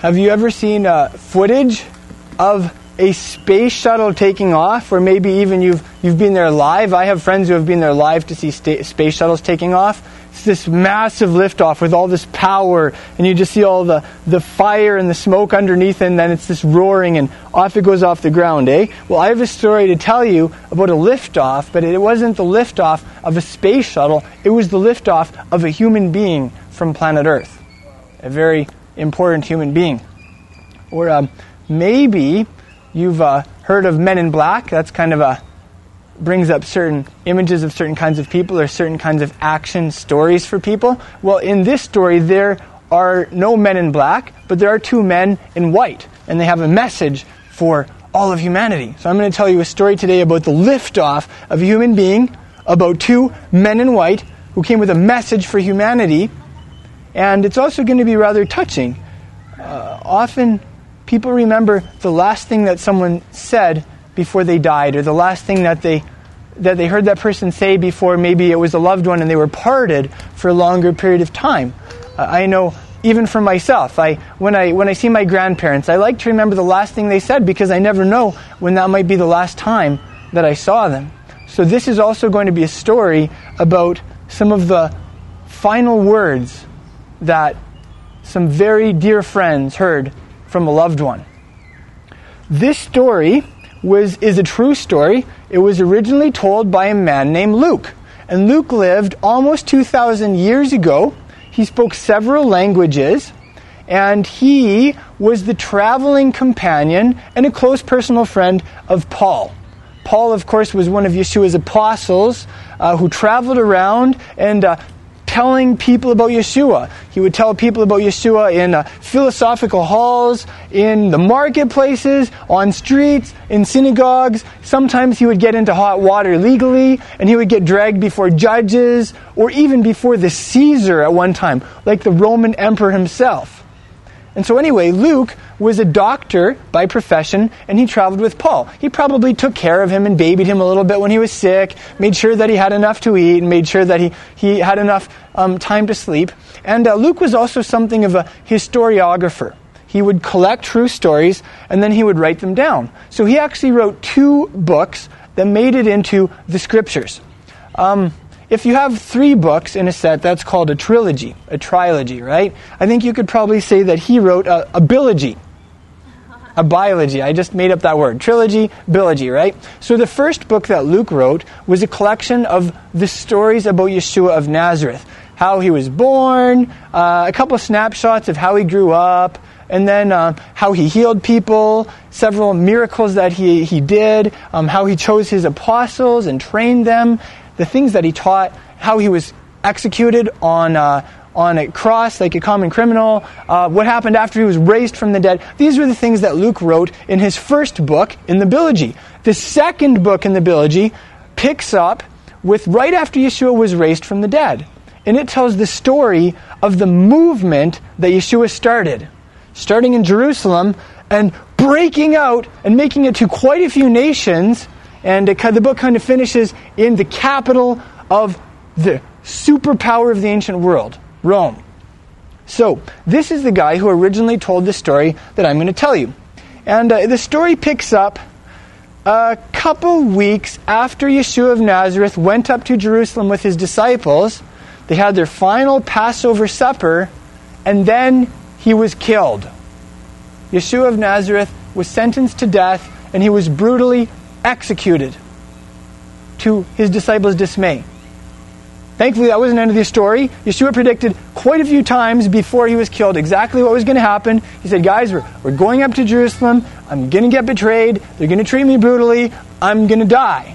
Have you ever seen uh, footage of a space shuttle taking off, or maybe even you've, you've been there live? I have friends who have been there live to see sta- space shuttles taking off. It's this massive liftoff with all this power, and you just see all the, the fire and the smoke underneath, and then it's this roaring, and off it goes off the ground, eh? Well, I have a story to tell you about a liftoff, but it wasn't the liftoff of a space shuttle, it was the liftoff of a human being from planet Earth. A very important human being. Or um, maybe you've uh, heard of Men in Black. That's kind of a brings up certain images of certain kinds of people or certain kinds of action stories for people. Well, in this story, there are no men in black, but there are two men in white, and they have a message for all of humanity. So I'm going to tell you a story today about the liftoff of a human being, about two men in white who came with a message for humanity and it's also going to be rather touching. Uh, often people remember the last thing that someone said before they died, or the last thing that they that they heard that person say before maybe it was a loved one and they were parted for a longer period of time. Uh, I know even for myself, I when I when I see my grandparents, I like to remember the last thing they said because I never know when that might be the last time that I saw them. So this is also going to be a story about some of the final words that some very dear friends heard from a loved one. This story was, is a true story. It was originally told by a man named Luke. And Luke lived almost 2,000 years ago. He spoke several languages. And he was the traveling companion and a close personal friend of Paul. Paul, of course, was one of Yeshua's apostles uh, who traveled around and uh, telling people about Yeshua. He would tell people about Yeshua in uh, philosophical halls, in the marketplaces, on streets, in synagogues. Sometimes he would get into hot water legally, and he would get dragged before judges, or even before the Caesar at one time, like the Roman emperor himself. And so, anyway, Luke was a doctor by profession, and he traveled with Paul. He probably took care of him and babied him a little bit when he was sick, made sure that he had enough to eat, and made sure that he, he had enough um, time to sleep. And uh, Luke was also something of a historiographer. He would collect true stories, and then he would write them down. So he actually wrote two books that made it into the scriptures. Um, if you have three books in a set, that's called a trilogy, a trilogy, right? I think you could probably say that he wrote a, a bilogy, a biology. I just made up that word. Trilogy, bilogy, right? So the first book that Luke wrote was a collection of the stories about Yeshua of Nazareth. How he was born, uh, a couple of snapshots of how he grew up, and then uh, how he healed people, several miracles that he, he did, um, how he chose his apostles and trained them, the things that he taught, how he was executed on, uh, on a cross like a common criminal, uh, what happened after he was raised from the dead. These were the things that Luke wrote in his first book in the Bilogy. The second book in the Bilogy picks up with right after Yeshua was raised from the dead. And it tells the story of the movement that Yeshua started, starting in Jerusalem and breaking out and making it to quite a few nations and it, the book kind of finishes in the capital of the superpower of the ancient world, Rome. So, this is the guy who originally told the story that I'm going to tell you. And uh, the story picks up a couple weeks after Yeshua of Nazareth went up to Jerusalem with his disciples. They had their final Passover supper, and then he was killed. Yeshua of Nazareth was sentenced to death, and he was brutally executed to his disciples' dismay. Thankfully, that wasn't the end of the story. Yeshua predicted quite a few times before he was killed exactly what was going to happen. He said, Guys, we're, we're going up to Jerusalem. I'm going to get betrayed. They're going to treat me brutally. I'm going to die.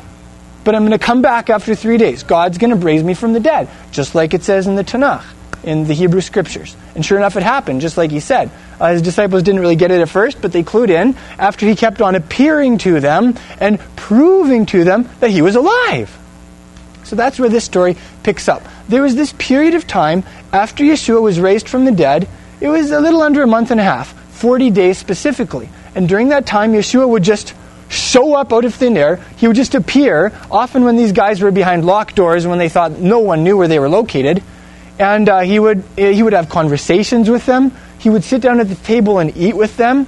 But I'm going to come back after three days. God's going to raise me from the dead, just like it says in the Tanakh, in the Hebrew Scriptures. And sure enough, it happened, just like he said. Uh, his disciples didn't really get it at first, but they clued in after he kept on appearing to them and proving to them that he was alive. So that's where this story picks up. There was this period of time after Yeshua was raised from the dead. It was a little under a month and a half, 40 days specifically. And during that time, Yeshua would just show up out of thin air. He would just appear, often when these guys were behind locked doors when they thought no one knew where they were located. And uh, he, would, he would have conversations with them He would sit down at the table and eat with them.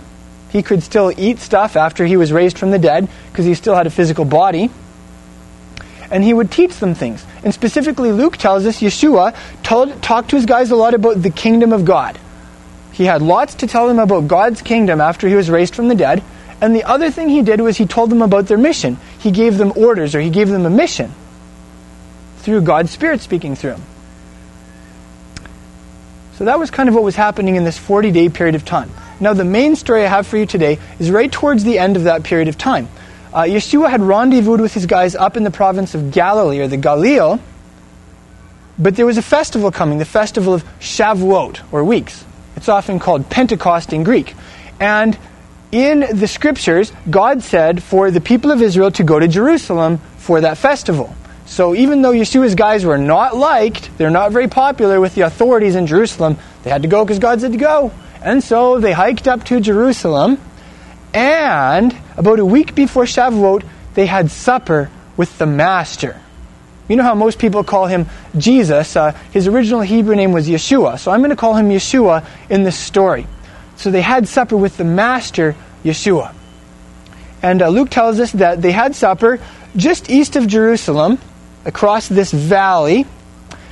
He could still eat stuff after he was raised from the dead because he still had a physical body. And he would teach them things. And specifically, Luke tells us Yeshua told, talked to his guys a lot about the kingdom of God. He had lots to tell them about God's kingdom after he was raised from the dead. And the other thing he did was he told them about their mission. He gave them orders or he gave them a mission through God's Spirit speaking through him. So that was kind of what was happening in this 40 day period of time. Now, the main story I have for you today is right towards the end of that period of time. Uh, Yeshua had rendezvoused with his guys up in the province of Galilee, or the Galil, but there was a festival coming, the festival of Shavuot, or weeks. It's often called Pentecost in Greek. And in the scriptures, God said for the people of Israel to go to Jerusalem for that festival. So even though Yeshua's guys were not liked, they're not very popular with the authorities in Jerusalem, they had to go because God said to go. And so they hiked up to Jerusalem, and about a week before Shavuot, they had supper with the Master. You know how most people call him Jesus? Uh, his original Hebrew name was Yeshua, so I'm going to call him Yeshua in this story. So they had supper with the Master, Yeshua. And uh, Luke tells us that they had supper just east of Jerusalem, across this valley.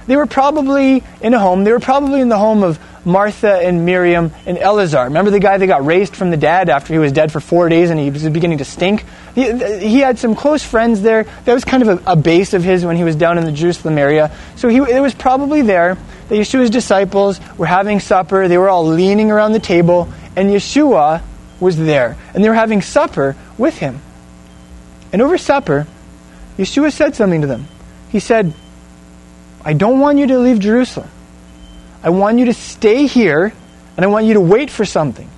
They were probably in a home. They were probably in the home of Martha and Miriam and Eleazar. Remember the guy that got raised from the dead after he was dead for four days and he was beginning to stink? He, he had some close friends there. That was kind of a, a, base of his when he was down in the Jerusalem area. So he, it was probably there that Yeshua's disciples were having supper. They were all leaning around the table, and Yeshua was there. And they were having supper with him. And over supper, Yeshua said something to them. He said, I don't want you to leave Jerusalem. I want you to stay here, and I want you to wait for something.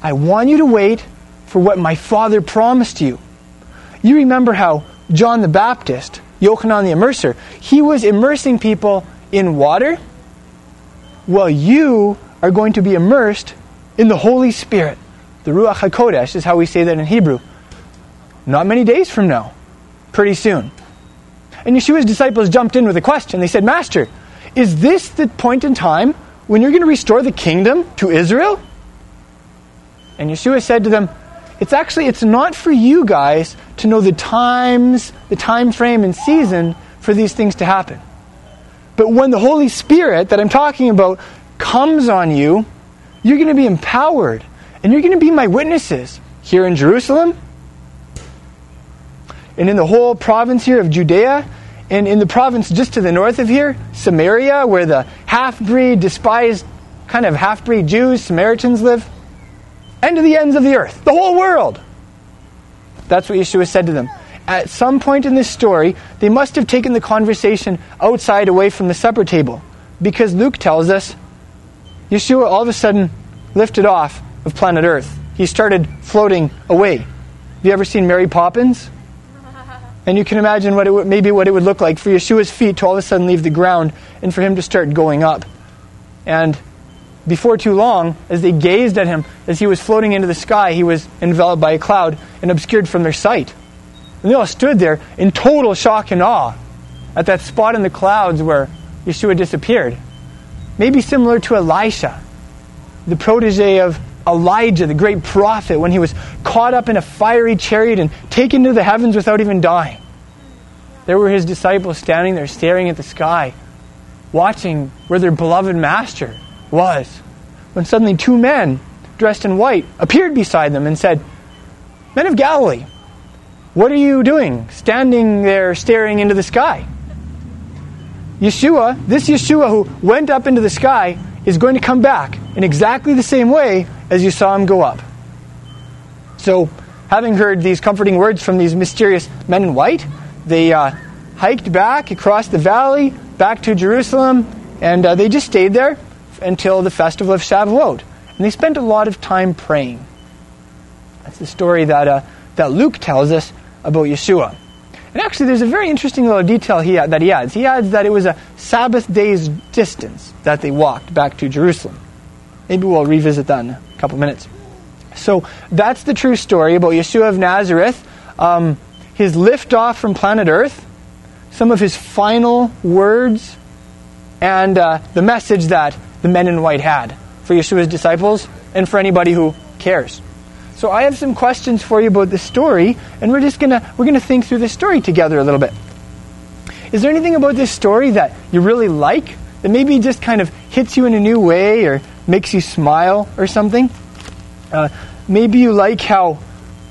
I want you to wait for what my Father promised you. You remember how John the Baptist, Yochanan the Immerser, he was immersing people in water? Well, you are going to be immersed in the Holy Spirit. The Ruach HaKodesh is how we say that in Hebrew. Not many days from now. Pretty soon. And Yeshua's disciples jumped in with a question. They said, Master, is this the point in time when you're going to restore the kingdom to Israel? And Yeshua said to them, It's actually it's not for you guys to know the times, the time frame and season for these things to happen. But when the Holy Spirit that I'm talking about comes on you, you're going to be empowered and you're going to be my witnesses here in Jerusalem, and in the whole province here of Judea, and in the province just to the north of here, Samaria, where the half breed, despised kind of half breed Jews, Samaritans live, and to the ends of the earth, the whole world. That's what Yeshua said to them. At some point in this story, they must have taken the conversation outside away from the supper table, because Luke tells us Yeshua all of a sudden lifted off of planet Earth. He started floating away. Have you ever seen Mary Poppins? And you can imagine what it maybe what it would look like for Yeshua's feet to all of a sudden leave the ground and for him to start going up. And before too long, as they gazed at him as he was floating into the sky, he was enveloped by a cloud and obscured from their sight. And they all stood there in total shock and awe at that spot in the clouds where Yeshua disappeared. Maybe similar to Elisha, the protege of Elijah, the great prophet, when he was caught up in a fiery chariot and taken to the heavens without even dying. There were his disciples standing there staring at the sky, watching where their beloved master was. When suddenly two men, dressed in white, appeared beside them and said, Men of Galilee, what are you doing standing there staring into the sky? Yeshua, this Yeshua who went up into the sky, is going to come back in exactly the same way as you saw him go up. So, having heard these comforting words from these mysterious men in white, they uh, hiked back across the valley, back to Jerusalem, and uh, they just stayed there until the festival of Shavuot. And they spent a lot of time praying. That's the story that, uh, that Luke tells us about Yeshua. And actually, there's a very interesting little detail he, that he adds. He adds that it was a Sabbath day's distance that they walked back to Jerusalem. Maybe we'll revisit that in a couple minutes. So that's the true story about Yeshua of Nazareth, um, his liftoff from planet Earth, some of his final words, and uh, the message that the men in white had for Yeshua's disciples and for anybody who cares. So I have some questions for you about this story, and we're just gonna we're gonna think through this story together a little bit. Is there anything about this story that you really like that maybe just kind of hits you in a new way or makes you smile or something? Uh, maybe you like how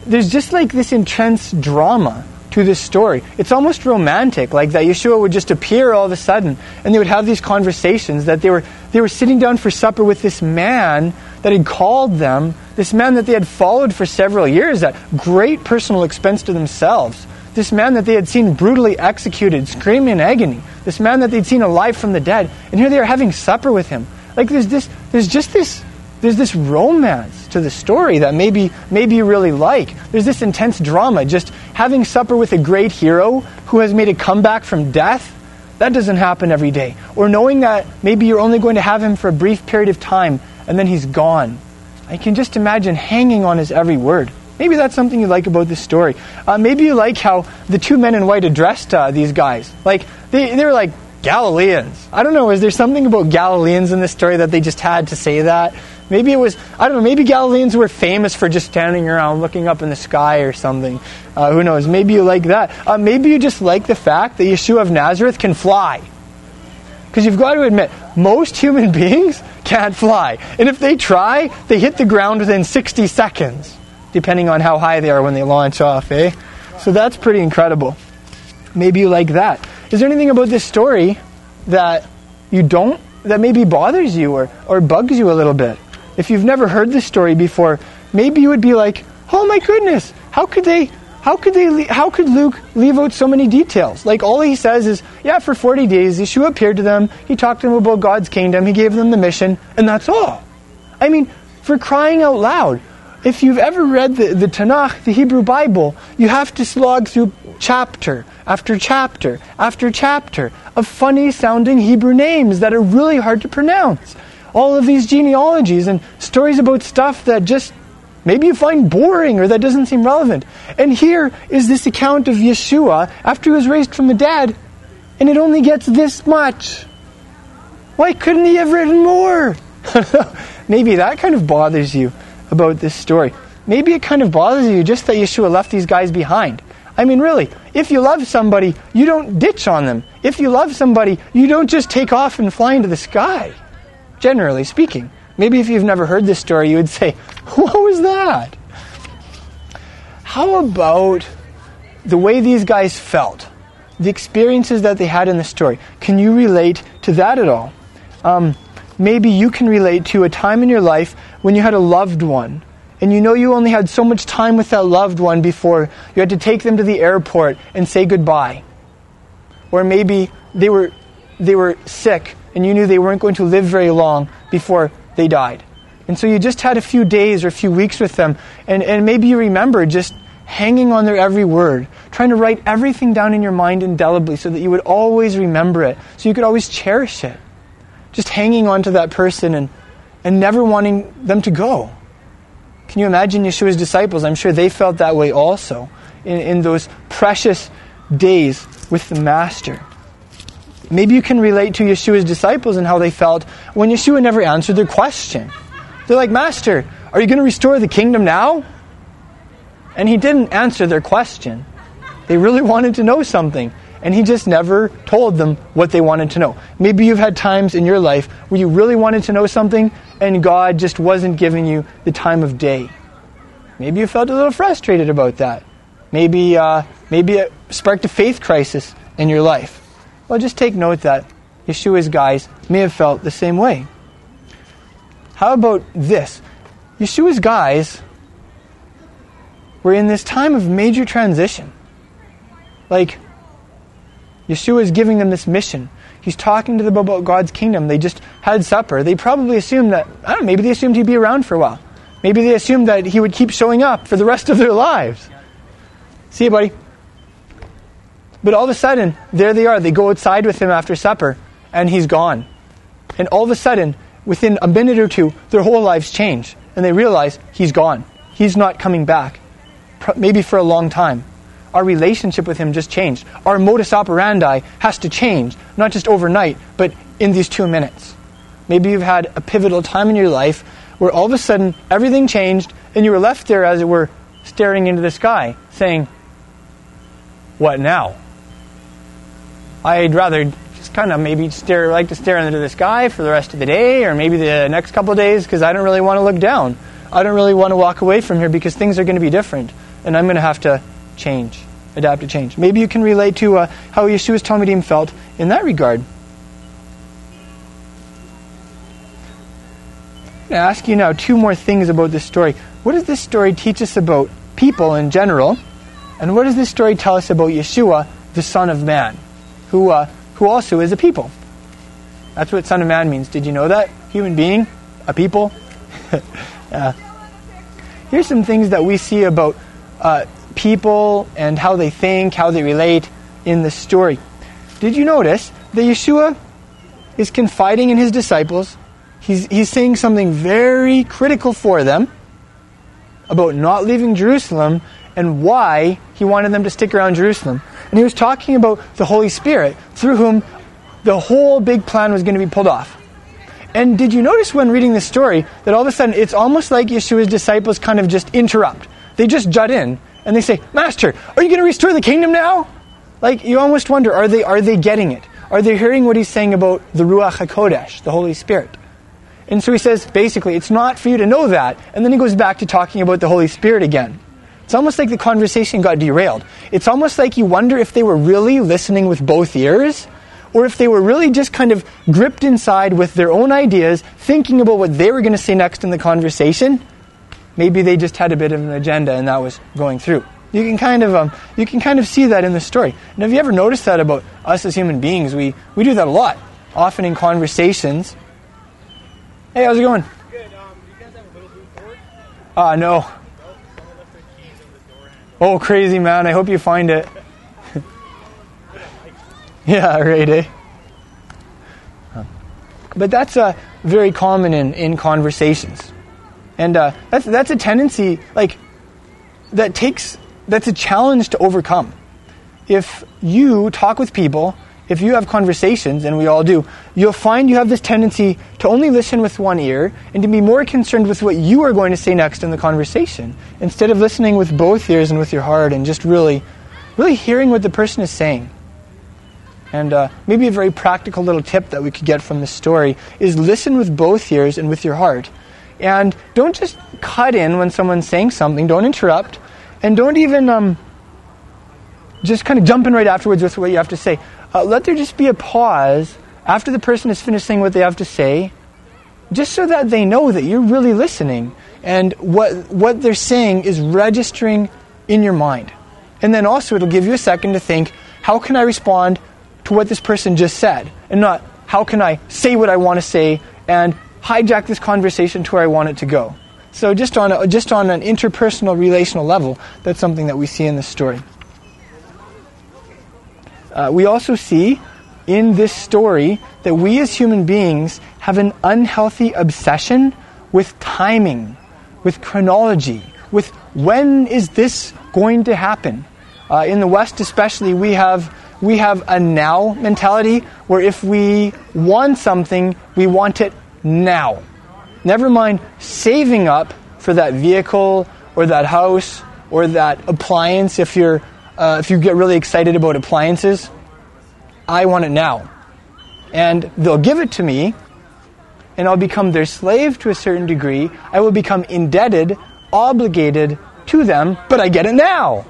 there's just like this intense drama to this story. It's almost romantic, like that Yeshua would just appear all of a sudden and they would have these conversations that they were they were sitting down for supper with this man that had called them, this man that they had followed for several years at great personal expense to themselves. This man that they had seen brutally executed, screaming in agony. This man that they'd seen alive from the dead. And here they are having supper with him. Like there's this there's just this there's this romance to the story that maybe maybe you really like. There's this intense drama. Just having supper with a great hero who has made a comeback from death, that doesn't happen every day. Or knowing that maybe you're only going to have him for a brief period of time and then he's gone. I can just imagine hanging on his every word. Maybe that's something you like about this story. Uh, maybe you like how the two men in white addressed uh, these guys. Like, they, they were like, Galileans. I don't know, is there something about Galileans in this story that they just had to say that? Maybe it was, I don't know, maybe Galileans were famous for just standing around looking up in the sky or something. Uh, who knows? Maybe you like that. Uh, maybe you just like the fact that Yeshua of Nazareth can fly. Because you've got to admit, most human beings can't fly. And if they try, they hit the ground within 60 seconds, depending on how high they are when they launch off, eh? So that's pretty incredible. Maybe you like that. Is there anything about this story that you don't, that maybe bothers you or, or bugs you a little bit? If you've never heard this story before, maybe you would be like, "Oh my goodness, how could they how could they how could Luke leave out so many details? Like all he says is, yeah, for 40 days Yeshua appeared to them, he talked to them about God's kingdom, he gave them the mission, and that's all. I mean, for crying out loud, if you've ever read the, the Tanakh, the Hebrew Bible, you have to slog through chapter after chapter after chapter of funny sounding Hebrew names that are really hard to pronounce all of these genealogies and stories about stuff that just maybe you find boring or that doesn't seem relevant. And here is this account of Yeshua after he was raised from the dead, and it only gets this much. Why couldn't he have written more? maybe that kind of bothers you about this story. Maybe it kind of bothers you just that Yeshua left these guys behind. I mean, really, if you love somebody, you don't ditch on them. If you love somebody, you don't just take off and fly into the sky generally speaking. Maybe if you've never heard this story, you would say, What was that? How about the way these guys felt? The experiences that they had in the story. Can you relate to that at all? Um, maybe you can relate to a time in your life when you had a loved one and you know you only had so much time with that loved one before you had to take them to the airport and say goodbye. Or maybe they were, they were sick and you knew they weren't going to live very long before they died. And so you just had a few days or a few weeks with them, and, and maybe you remember just hanging on their every word, trying to write everything down in your mind indelibly so that you would always remember it, so you could always cherish it. Just hanging on to that person and, and never wanting them to go. Can you imagine Yeshua's disciples? I'm sure they felt that way also in, in those precious days with the Master. Maybe you can relate to Yeshua's disciples and how they felt when Yeshua never answered their question. They're like, Master, are you going to restore the kingdom now? And he didn't answer their question. They really wanted to know something, and he just never told them what they wanted to know. Maybe you've had times in your life where you really wanted to know something, and God just wasn't giving you the time of day. Maybe you felt a little frustrated about that. Maybe, uh, maybe it sparked a faith crisis in your life. Well, just take note that Yeshua's guys may have felt the same way. How about this? Yeshua's guys were in this time of major transition. Like, Yeshua is giving them this mission. He's talking to them about God's kingdom. They just had supper. They probably assumed that, I don't know, maybe they assumed he'd be around for a while. Maybe they assumed that he would keep showing up for the rest of their lives. See you, buddy. But all of a sudden, there they are. They go outside with him after supper, and he's gone. And all of a sudden, within a minute or two, their whole lives change. And they realize he's gone. He's not coming back. Maybe for a long time. Our relationship with him just changed. Our modus operandi has to change, not just overnight, but in these two minutes. Maybe you've had a pivotal time in your life where all of a sudden everything changed and you were left there, as it were, staring into the sky, saying, What now? I'd rather just kind of maybe stare, like to stare into the sky for the rest of the day or maybe the next couple days because I don't really want to look down. I don't really want to walk away from here because things are going to be different and I'm going to have to change, adapt to change. Maybe you can relate to uh, how Yeshua's Talmidim felt in that regard. to ask you now two more things about this story. What does this story teach us about people in general? And what does this story tell us about Yeshua, the Son of Man, who, uh, who also is a people? That's what Son of Man means. Did you know that? Human being, a people. uh, here's some things that we see about uh, people and how they think, how they relate in the story. Did you notice that Yeshua is confiding in his disciples he's, he's saying something very critical for them about not leaving Jerusalem and why he wanted them to stick around Jerusalem. And he was talking about the Holy Spirit, through whom the whole big plan was going to be pulled off. And did you notice when reading this story that all of a sudden it's almost like Yeshua's disciples kind of just interrupt? They just jut in and they say, Master, are you going to restore the kingdom now? Like, you almost wonder, are they, are they getting it? Are they hearing what he's saying about the Ruach HaKodesh, the Holy Spirit? And so he says, basically, it's not for you to know that. And then he goes back to talking about the Holy Spirit again. It's almost like the conversation got derailed. It's almost like you wonder if they were really listening with both ears, or if they were really just kind of gripped inside with their own ideas, thinking about what they were going to say next in the conversation. Maybe they just had a bit of an agenda and that was going through. You can kind of um, you can kind of see that in the story. And have you ever noticed that about us as human beings? We we do that a lot. Often in conversations, Hey, how's it going? Good. Um, do you guys have a little blue? Uh, no. Nope. Someone left their keys the door. Oh, crazy, man. I hope you find it. yeah, right, eh? But that's uh, very common in, in conversations. And uh, that's, that's a tendency, like, that takes, that's a challenge to overcome. If you talk with people if you have conversations, and we all do, you'll find you have this tendency to only listen with one ear and to be more concerned with what you are going to say next in the conversation instead of listening with both ears and with your heart and just really, really hearing what the person is saying. And uh, maybe a very practical little tip that we could get from this story is listen with both ears and with your heart. And don't just cut in when someone's saying something, don't interrupt, and don't even um, just kind of jump in right afterwards with what you have to say uh, let there just be a pause after the person has finished saying what they have to say, just so that they know that you're really listening and what, what they're saying is registering in your mind. And then also, it'll give you a second to think how can I respond to what this person just said? And not how can I say what I want to say and hijack this conversation to where I want it to go. So, just on, a, just on an interpersonal, relational level, that's something that we see in this story. Uh, we also see in this story that we as human beings have an unhealthy obsession with timing, with chronology, with when is this going to happen. Uh, in the West, especially, we have we have a now mentality where if we want something, we want it now. Never mind saving up for that vehicle or that house or that appliance if you're uh, if you get really excited about appliances, I want it now. And they'll give it to me, and I'll become their slave to a certain degree. I will become indebted, obligated to them, but I get it now.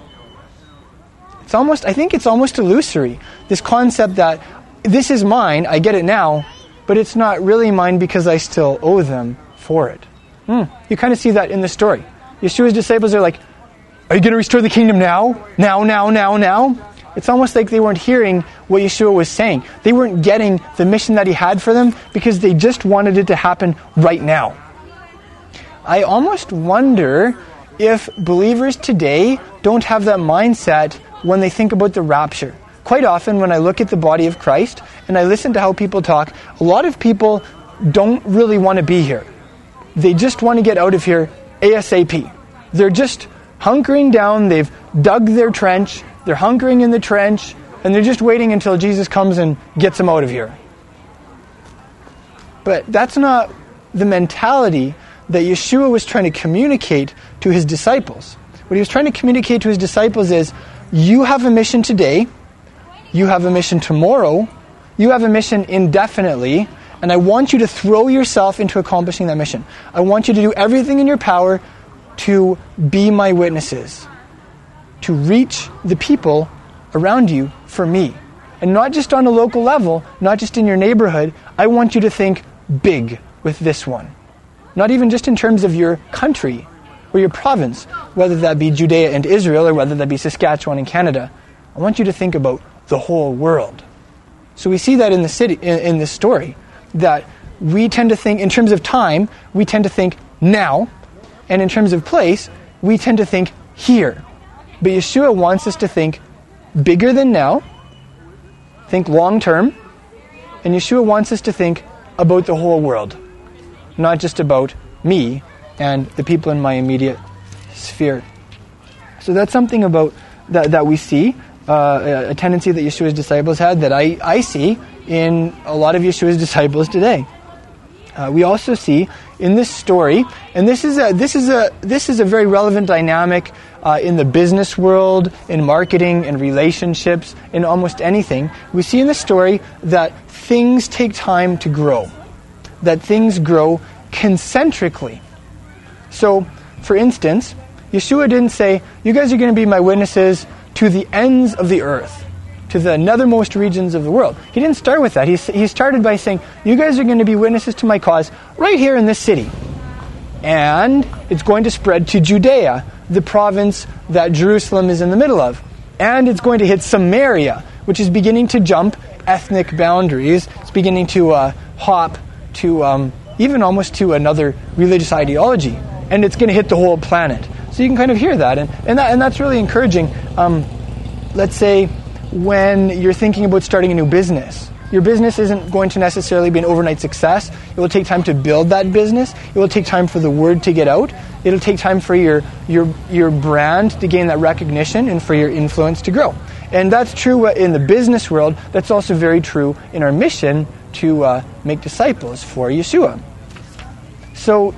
It's almost, I think it's almost illusory. This concept that this is mine, I get it now, but it's not really mine because I still owe them for it. Hmm. You kind of see that in the story. Yeshua's disciples are like, are you going to restore the kingdom now? Now, now, now, now? It's almost like they weren't hearing what Yeshua was saying. They weren't getting the mission that he had for them because they just wanted it to happen right now. I almost wonder if believers today don't have that mindset when they think about the rapture. Quite often, when I look at the body of Christ and I listen to how people talk, a lot of people don't really want to be here. They just want to get out of here ASAP. They're just hunkering down, they've dug their trench, they're hunkering in the trench, and they're just waiting until Jesus comes and gets them out of here. But that's not the mentality that Yeshua was trying to communicate to his disciples. What he was trying to communicate to his disciples is you have a mission today, you have a mission tomorrow, you have a mission indefinitely, and I want you to throw yourself into accomplishing that mission. I want you to do everything in your power to be my witnesses, to reach the people around you for me. And not just on a local level, not just in your neighborhood. I want you to think big with this one. Not even just in terms of your country or your province, whether that be Judea and Israel or whether that be Saskatchewan and Canada. I want you to think about the whole world. So we see that in the city in, in this story that we tend to think in terms of time, we tend to think now, and in terms of place, we tend to think here. But Yeshua wants us to think bigger than now, think long term, and Yeshua wants us to think about the whole world, not just about me and the people in my immediate sphere. So that's something about that, that we see, uh, a tendency that Yeshua's disciples had that I, I see in a lot of Yeshua's disciples today. Uh, we also see in this story, and this is a this is a this is a very relevant dynamic uh, in the business world, in marketing, in relationships, in almost anything. We see in the story that things take time to grow, that things grow concentrically. So, for instance, Yeshua didn't say, "You guys are going to be my witnesses to the ends of the earth." To the nethermost regions of the world. He didn't start with that. He, he started by saying, You guys are going to be witnesses to my cause right here in this city. And it's going to spread to Judea, the province that Jerusalem is in the middle of. And it's going to hit Samaria, which is beginning to jump ethnic boundaries. It's beginning to uh, hop to um, even almost to another religious ideology. And it's going to hit the whole planet. So you can kind of hear that. And, and, that, and that's really encouraging. Um, let's say when you're thinking about starting a new business. Your business isn't going to necessarily be an overnight success. It will take time to build that business. It will take time for the word to get out. It'll take time for your, your, your brand to gain that recognition and for your influence to grow. And that's true in the business world. That's also very true in our mission to uh, make disciples for Yeshua. So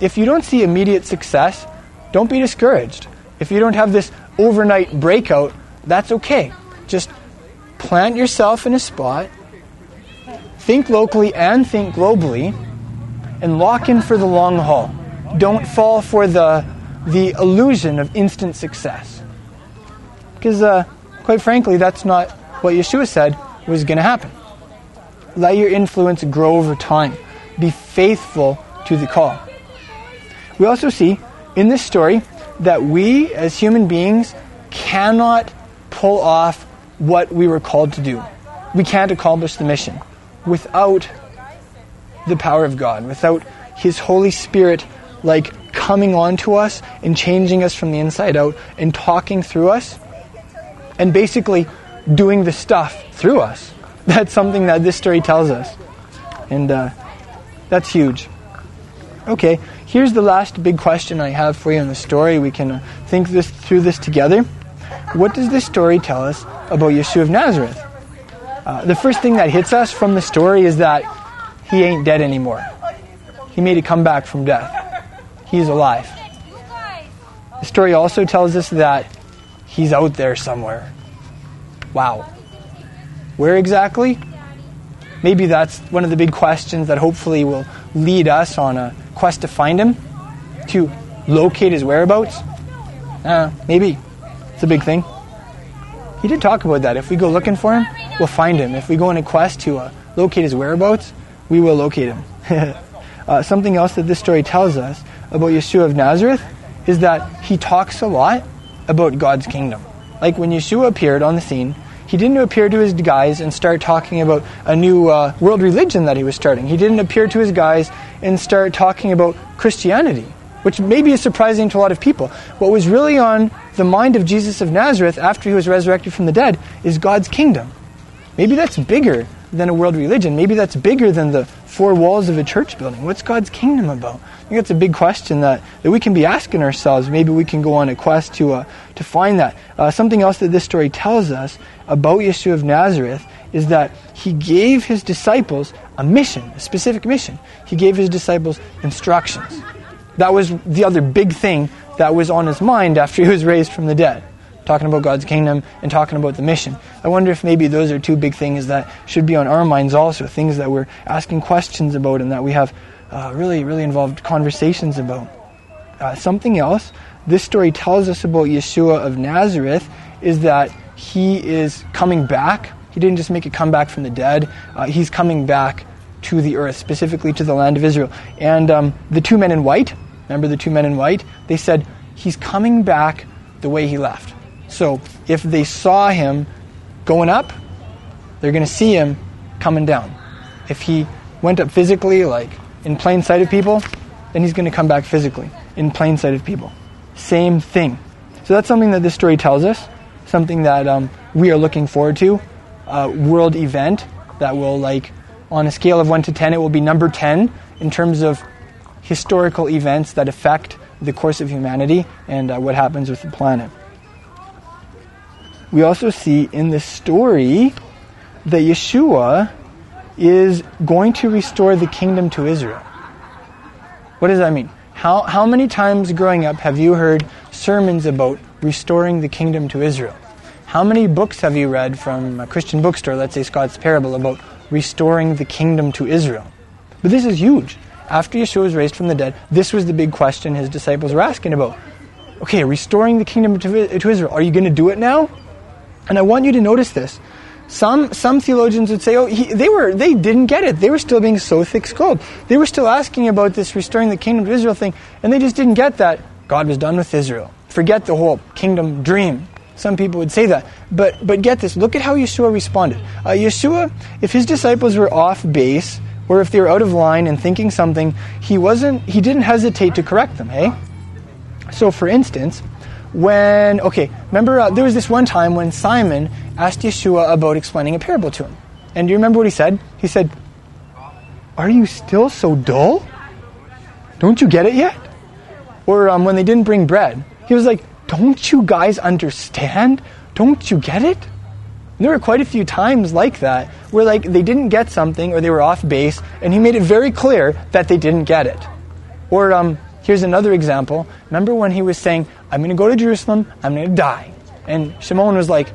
if you don't see immediate success, don't be discouraged. If you don't have this overnight breakout, that's okay. Just plant yourself in a spot, think locally and think globally, and lock in for the long haul. Don't fall for the, the illusion of instant success. Because, uh, quite frankly, that's not what Yeshua said was going to happen. Let your influence grow over time. Be faithful to the call. We also see in this story that we as human beings cannot pull off what we were called to do. We can't accomplish the mission without the power of God, without His Holy Spirit, like coming onto us and changing us from the inside out and talking through us and basically doing the stuff through us. That's something that this story tells us. And uh, that's huge. Okay, here's the last big question I have for you in the story. We can uh, think this through this together what does this story tell us about Yeshua of Nazareth? Uh, the first thing that hits us from the story is that he ain't dead anymore. He made a comeback from death. He's alive. The story also tells us that he's out there somewhere. Wow. Where exactly? Maybe that's one of the big questions that hopefully will lead us on a quest to find him, to locate his whereabouts. Uh, maybe. It's a big thing. He did talk about that. If we go looking for him, we'll find him. If we go on a quest to uh, locate his whereabouts, we will locate him. uh, something else that this story tells us about Yeshua of Nazareth is that he talks a lot about God's kingdom. Like when Yeshua appeared on the scene, he didn't appear to his guys and start talking about a new uh, world religion that he was starting. He didn't appear to his guys and start talking about Christianity which maybe is surprising to a lot of people. What was really on the mind of Jesus of Nazareth after he was resurrected from the dead is God's kingdom. Maybe that's bigger than a world religion. Maybe that's bigger than the four walls of a church building. What's God's kingdom about? I think that's a big question that, that we can be asking ourselves. Maybe we can go on a quest to, uh, to find that. Uh, something else that this story tells us about Yeshua of Nazareth is that he gave his disciples a mission, a specific mission. He gave his disciples instructions. That was the other big thing that was on his mind after he was raised from the dead. Talking about God's kingdom and talking about the mission. I wonder if maybe those are two big things that should be on our minds also, things that we're asking questions about and that we have uh, really, really involved conversations about. Uh, something else this story tells us about Yeshua of Nazareth is that he is coming back. He didn't just make a comeback from the dead, uh, he's coming back to the earth, specifically to the land of Israel. And um, the two men in white, remember the two men in white? They said, He's coming back the way he left. So if they saw him going up, they're going to see him coming down. If he went up physically, like in plain sight of people, then he's going to come back physically in plain sight of people. Same thing. So that's something that this story tells us, something that um, we are looking forward to. A world event that will, like, on a scale of 1 to 10, it will be number 10 in terms of historical events that affect the course of humanity and uh, what happens with the planet. We also see in this story that Yeshua is going to restore the kingdom to Israel. What does that mean? How, how many times growing up have you heard sermons about restoring the kingdom to Israel? How many books have you read from a Christian bookstore, let's say Scott's Parable, about restoring the kingdom to Israel? But this is huge. After Yeshua was raised from the dead, this was the big question his disciples were asking about. Okay, restoring the kingdom to, to Israel, are you going to do it now? And I want you to notice this. Some some theologians would say, "Oh, he, they were they didn't get it. They were still being so thick-skulled. They were still asking about this restoring the kingdom of Israel thing, and they just didn't get that God was done with Israel. Forget the whole kingdom dream." Some people would say that, but but get this. Look at how Yeshua responded. Uh, Yeshua, if his disciples were off base or if they were out of line and thinking something, he wasn't. He didn't hesitate to correct them. Hey. So, for instance, when okay, remember uh, there was this one time when Simon asked Yeshua about explaining a parable to him. And do you remember what he said? He said, Are you still so dull? Don't you get it yet? Or um, when they didn't bring bread, he was like, Don't you guys understand? Don't you get it? There were quite a few times like that where like they didn't get something or they were off base, and he made it very clear that they didn't get it. Or um, here's another example. Remember when he was saying, I'm going to go to Jerusalem, I'm going to die. And Shimon was like,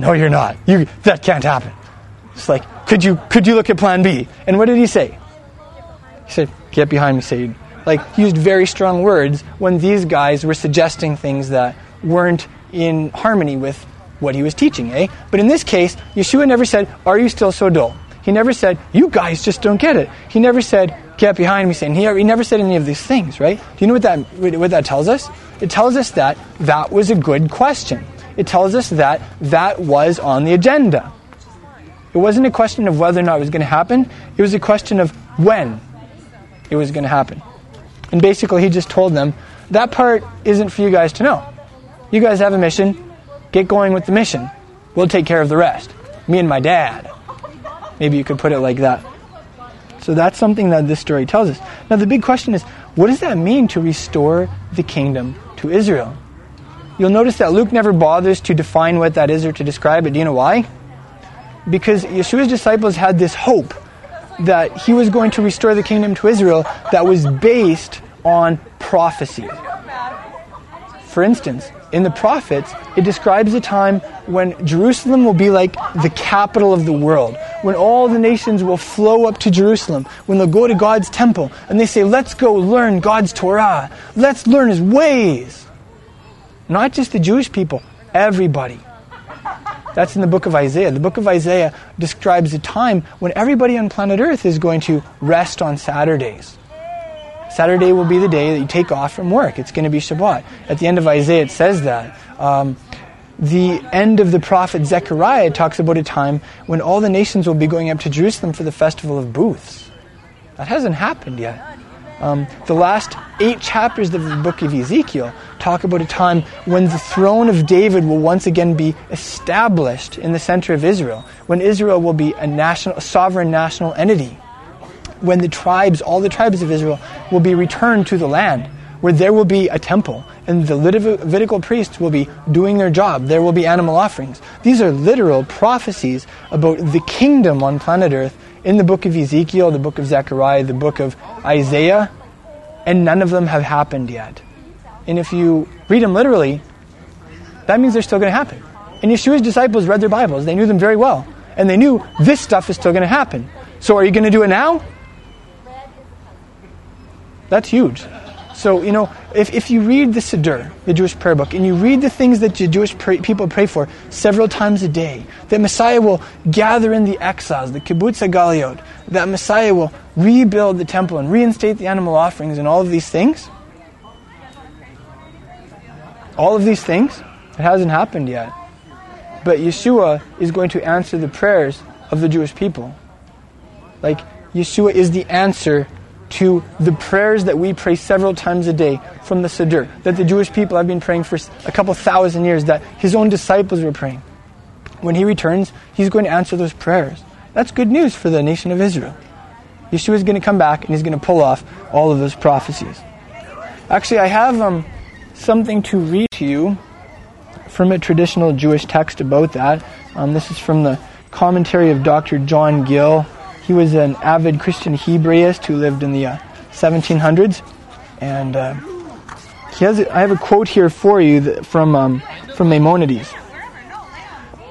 no, you're not. You, that can't happen. It's like, could you, could you look at plan B? And what did he say? He said, get behind me, Satan. Like, used very strong words when these guys were suggesting things that weren't in harmony with what he was teaching, eh? But in this case, Yeshua never said, Are you still so dull? He never said, You guys just don't get it. He never said, Get behind me, Satan. He, never said any of these things, right? Do you know what that, what that tells us? It tells us that that was a good question it tells us that that was on the agenda. It wasn't a question of whether or not it was going to happen, it was a question of when it was going to happen. And basically, he just told them that part isn't for you guys to know. You guys have a mission, get going with the mission. We'll take care of the rest. Me and my dad. Maybe you could put it like that. So that's something that this story tells us. Now, the big question is what does that mean to restore the kingdom to Israel? You'll notice that Luke never bothers to define what that is or to describe it. Do you know why? Because Yeshua's disciples had this hope that he was going to restore the kingdom to Israel that was based on prophecy. For instance, in the prophets, it describes a time when Jerusalem will be like the capital of the world, when all the nations will flow up to Jerusalem, when they'll go to God's temple and they say, Let's go learn God's Torah, let's learn His ways. Not just the Jewish people, everybody. That's in the book of Isaiah. The book of Isaiah describes a time when everybody on planet Earth is going to rest on Saturdays. Saturday will be the day that you take off from work. It's going to be Shabbat. At the end of Isaiah, it says that. Um, the end of the prophet Zechariah talks about a time when all the nations will be going up to Jerusalem for the festival of booths. That hasn't happened yet. Um, the last eight chapters of the book of Ezekiel talk about a time when the throne of David will once again be established in the center of Israel, when Israel will be a national, a sovereign national entity, when the tribes, all the tribes of Israel, will be returned to the land, where there will be a temple and the Levitical priests will be doing their job. There will be animal offerings. These are literal prophecies about the kingdom on planet Earth in the book of Ezekiel, the book of Zechariah, the book of Isaiah, and none of them have happened yet. And if you read them literally, that means they're still going to happen. And Yeshua's disciples read their Bibles, they knew them very well. And they knew this stuff is still going to happen. So are you going to do it now? That's huge. So, you know, if, if you read the Siddur, the Jewish prayer book, and you read the things that the Jewish pray, people pray for several times a day, that Messiah will gather in the exiles, the kibbutz agaliot, that Messiah will rebuild the temple and reinstate the animal offerings and all of these things, all of these things, it hasn't happened yet. But Yeshua is going to answer the prayers of the Jewish people. Like, Yeshua is the answer to the prayers that we pray several times a day from the Siddur, that the Jewish people have been praying for a couple thousand years, that his own disciples were praying. When he returns, he's going to answer those prayers. That's good news for the nation of Israel. Yeshua is going to come back and he's going to pull off all of those prophecies. Actually, I have um, something to read to you from a traditional Jewish text about that. Um, this is from the commentary of Dr. John Gill he was an avid Christian Hebraist who lived in the uh, 1700s, and uh, he has. A, I have a quote here for you that, from um, from Maimonides,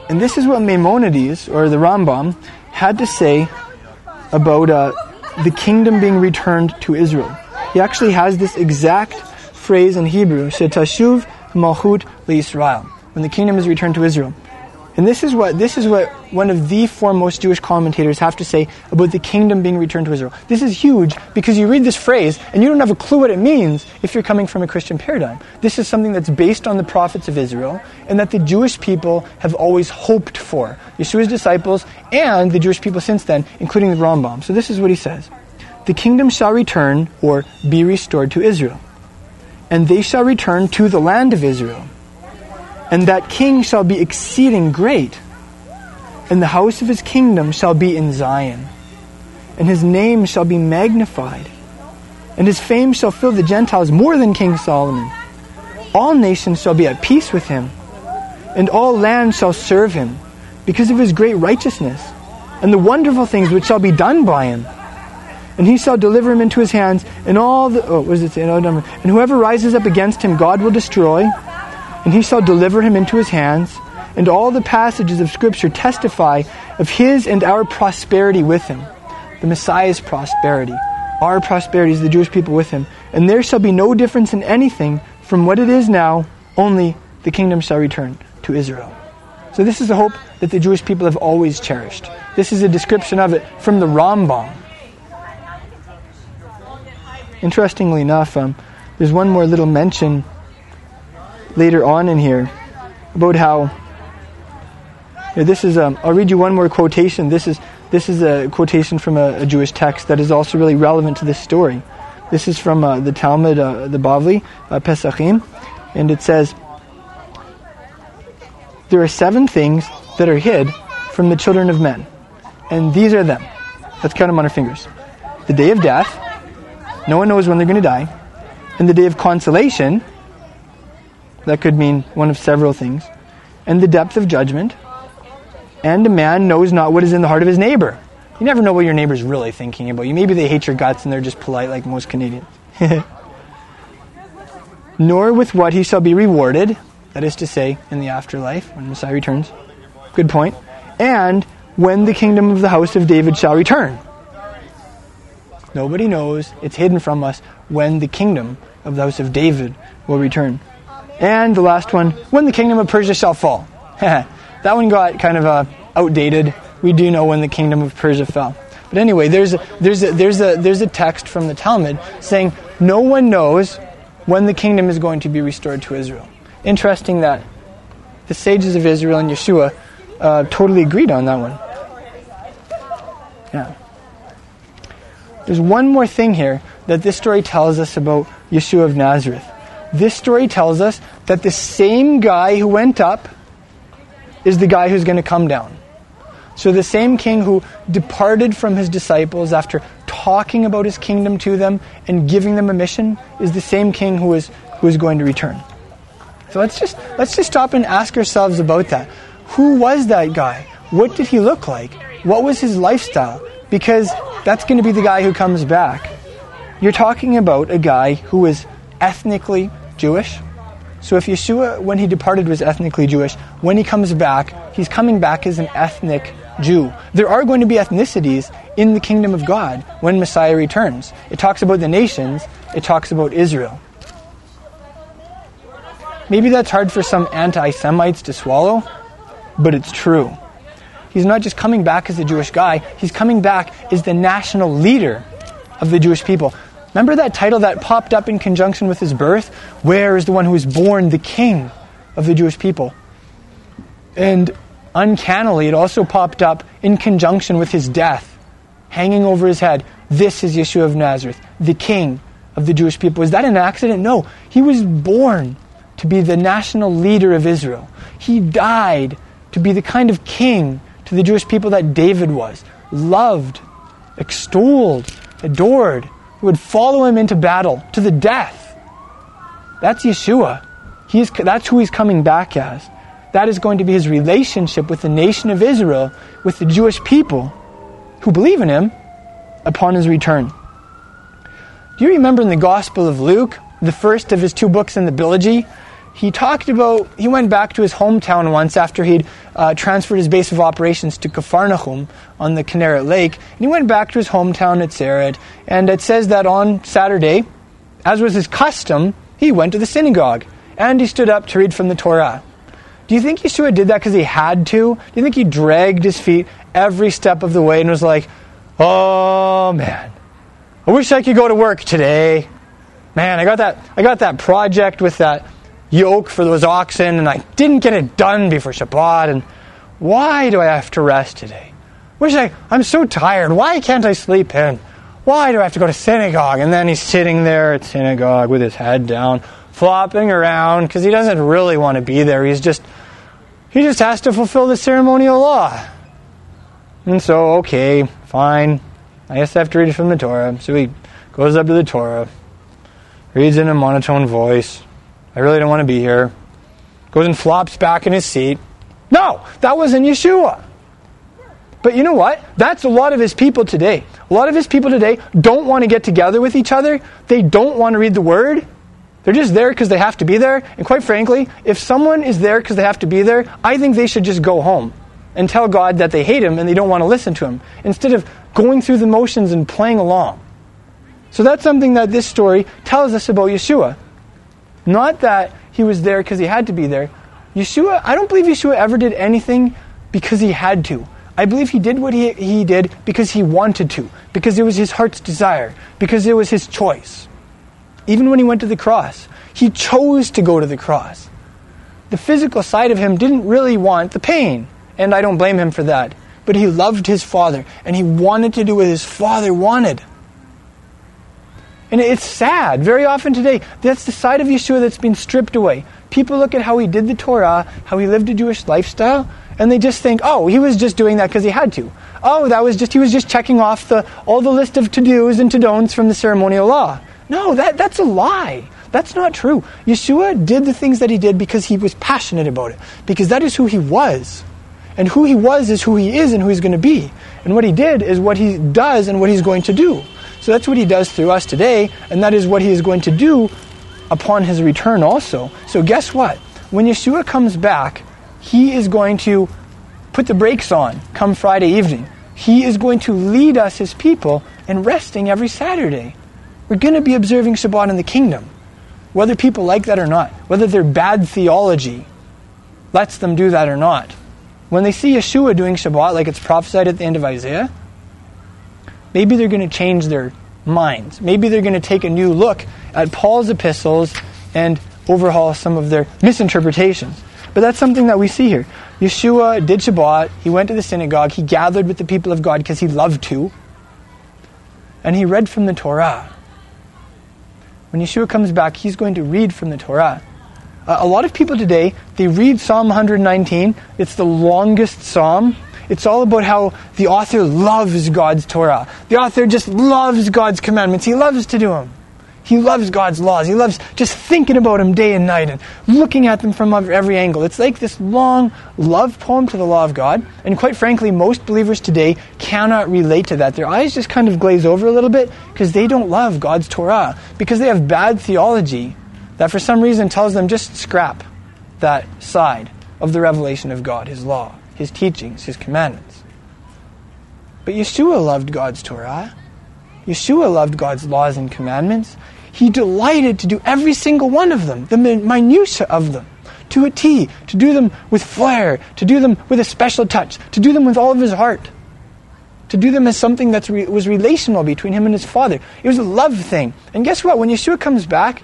and this is what Maimonides or the Rambam had to say about uh, the kingdom being returned to Israel. He actually has this exact phrase in Hebrew: "Shetashuv malchut leIsrael," when the kingdom is returned to Israel. And this is what this is what one of the foremost Jewish commentators have to say about the kingdom being returned to Israel. This is huge because you read this phrase and you don't have a clue what it means if you're coming from a Christian paradigm. This is something that's based on the prophets of Israel and that the Jewish people have always hoped for. Yeshua's disciples and the Jewish people since then, including the Rambam. So this is what he says. The kingdom shall return or be restored to Israel. And they shall return to the land of Israel and that king shall be exceeding great, and the house of his kingdom shall be in Zion, and his name shall be magnified, and his fame shall fill the Gentiles more than King Solomon. All nations shall be at peace with him, and all lands shall serve him, because of his great righteousness, and the wonderful things which shall be done by him. And he shall deliver him into his hands, and all the oh, what does it say? Oh, and whoever rises up against him, God will destroy and he shall deliver him into his hands. And all the passages of Scripture testify of his and our prosperity with him. The Messiah's prosperity. Our prosperity is the Jewish people with him. And there shall be no difference in anything from what it is now, only the kingdom shall return to Israel. So, this is the hope that the Jewish people have always cherished. This is a description of it from the Rambam. Interestingly enough, um, there's one more little mention later on in here about how you know, this is. Um, I'll read you one more quotation. This is this is a quotation from a, a Jewish text that is also really relevant to this story. This is from uh, the Talmud, uh, the Bavli, uh, Pesachim, and it says, "There are seven things that are hid from the children of men, and these are them. Let's count them on our fingers: the day of death. No one knows when they're going to die, and the day of consolation." That could mean one of several things. And the depth of judgment. And a man knows not what is in the heart of his neighbor. You never know what your neighbor's really thinking about you. Maybe they hate your guts and they're just polite like most Canadians. Nor with what he shall be rewarded, that is to say, in the afterlife, when Messiah returns. Good point. And when the kingdom of the house of David shall return. Nobody knows. It's hidden from us when the kingdom of the house of David will return. And the last one, when the kingdom of Persia shall fall. that one got kind of uh, outdated. We do know when the kingdom of Persia fell. But anyway, there's a, there's, a, there's, a, there's a text from the Talmud saying no one knows when the kingdom is going to be restored to Israel. Interesting that the sages of Israel and Yeshua uh, totally agreed on that one. Yeah. There's one more thing here that this story tells us about Yeshua of Nazareth this story tells us that the same guy who went up is the guy who's going to come down. So the same king who departed from his disciples after talking about his kingdom to them and giving them a mission is the same king who is, who is going to return. So let's just, let's just stop and ask ourselves about that. Who was that guy? What did he look like? What was his lifestyle? Because that's going to be the guy who comes back. You're talking about a guy who was ethnically Jewish. So if Yeshua, when he departed, was ethnically Jewish, when he comes back, he's coming back as an ethnic Jew. There are going to be ethnicities in the kingdom of God when Messiah returns. It talks about the nations, it talks about Israel. Maybe that's hard for some anti Semites to swallow, but it's true. He's not just coming back as a Jewish guy, he's coming back as the national leader of the Jewish people. Remember that title that popped up in conjunction with his birth? Where is the one who was born the king of the Jewish people? And uncannily, it also popped up in conjunction with his death, hanging over his head. This is Yeshua of Nazareth, the king of the Jewish people. Is that an accident? No. He was born to be the national leader of Israel. He died to be the kind of king to the Jewish people that David was loved, extolled, adored, who would follow him into battle to the death. That's Yeshua. He is, that's who he's coming back as. That is going to be his relationship with the nation of Israel, with the Jewish people who believe in him upon his return. Do you remember in the Gospel of Luke, the first of his two books in the Bilogy, he talked about, he went back to his hometown once after he'd uh, transferred his base of operations to Capharnaum on the Kinneret Lake. And he went back to his hometown at Sarid. And it says that on Saturday, as was his custom, he went to the synagogue and he stood up to read from the Torah. Do you think Yeshua did that because he had to? Do you think he dragged his feet every step of the way and was like, oh man, I wish I could go to work today. Man, I got that, I got that project with that yoke for those oxen and I didn't get it done before Shabbat. And why do I have to rest today? Wish I, I'm so tired. Why can't I sleep in? Why do I have to go to synagogue? And then he's sitting there at synagogue with his head down, flopping around because he doesn't really want to be there. He's just, he just has to fulfill the ceremonial law. And so, okay, fine. I guess I have to read it from the Torah. So he goes up to the Torah, reads in a monotone voice. I really don't want to be here. Goes and flops back in his seat. No, that wasn't Yeshua. But you know what? That's a lot of his people today. A lot of his people today don't want to get together with each other. They don't want to read the word. They're just there because they have to be there. And quite frankly, if someone is there because they have to be there, I think they should just go home and tell God that they hate him and they don't want to listen to him instead of going through the motions and playing along. So that's something that this story tells us about Yeshua. Not that he was there because he had to be there. Yeshua, I don't believe Yeshua ever did anything because he had to. I believe he did what he, he did because he wanted to, because it was his heart's desire, because it was his choice. Even when he went to the cross, he chose to go to the cross. The physical side of him didn't really want the pain, and I don't blame him for that. But he loved his father, and he wanted to do what his father wanted. And it's sad. Very often today, that's the side of Yeshua that's been stripped away. People look at how he did the Torah, how he lived a Jewish lifestyle, and they just think, oh, he was just doing that because he had to. Oh, that was just he was just checking off the all the list of to-dos and to-don'ts from the ceremonial law. No, that, that's a lie. That's not true. Yeshua did the things that he did because he was passionate about it, because that is who he was. And who he was is who he is and who he's going to be. And what he did is what he does and what he's going to do. So that's what he does through us today, and that is what he is going to do upon his return also. So guess what? When Yeshua comes back, he is going to put the brakes on come Friday evening. He is going to lead us, his people, in resting every Saturday. We're going to be observing Shabbat in the kingdom, whether people like that or not, whether their bad theology lets them do that or not. When they see Yeshua doing Shabbat like it's prophesied at the end of Isaiah, maybe they're going to change their minds. Maybe they're going to take a new look at Paul's epistles and overhaul some of their misinterpretations. But that's something that we see here. Yeshua did Shabbat, he went to the synagogue, he gathered with the people of God because he loved to, and he read from the Torah. When Yeshua comes back, he's going to read from the Torah. Uh, a lot of people today, they read Psalm 119. It's the longest psalm It's all about how the author loves God's Torah. The author just loves God's commandments. He loves to do them. He loves God's laws. He loves just thinking about them day and night and looking at them from every angle. It's like this long love poem to the law of God. And quite frankly, most believers today cannot relate to that. Their eyes just kind of glaze over a little bit because they don't love God's Torah, because they have bad theology that for some reason tells them just scrap that side of the revelation of God, His law, His teachings, His commandments. But Yeshua loved God's Torah. Yeshua loved God's laws and commandments. He delighted to do every single one of them, the minutiae of them, to a T, to do them with flair, to do them with a special touch, to do them with all of his heart, to do them as something that re- was relational between him and his Father. It was a love thing. And guess what? When Yeshua comes back,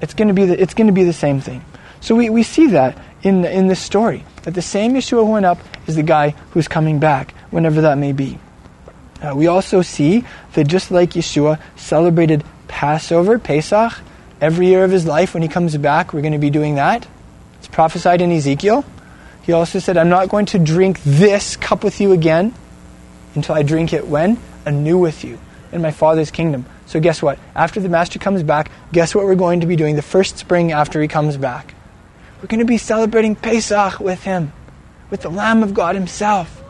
it's going to be the, it's going to be the same thing. So we, we see that in, in this story, that the same Yeshua who went up is the guy who's coming back, whenever that may be. Uh, we also see that just like Yeshua celebrated Passover, Pesach, every year of his life when he comes back, we're going to be doing that. It's prophesied in Ezekiel. He also said, I'm not going to drink this cup with you again until I drink it when? Anew with you in my Father's kingdom. So, guess what? After the Master comes back, guess what we're going to be doing the first spring after he comes back? We're going to be celebrating Pesach with him, with the Lamb of God himself.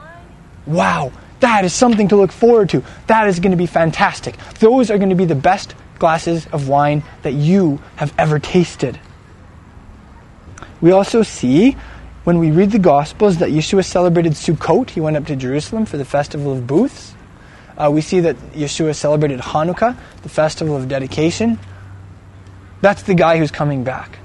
Wow, that is something to look forward to. That is going to be fantastic. Those are going to be the best glasses of wine that you have ever tasted. We also see when we read the Gospels that Yeshua celebrated Sukkot. He went up to Jerusalem for the festival of booths. Uh, we see that Yeshua celebrated Hanukkah, the festival of dedication. That's the guy who's coming back.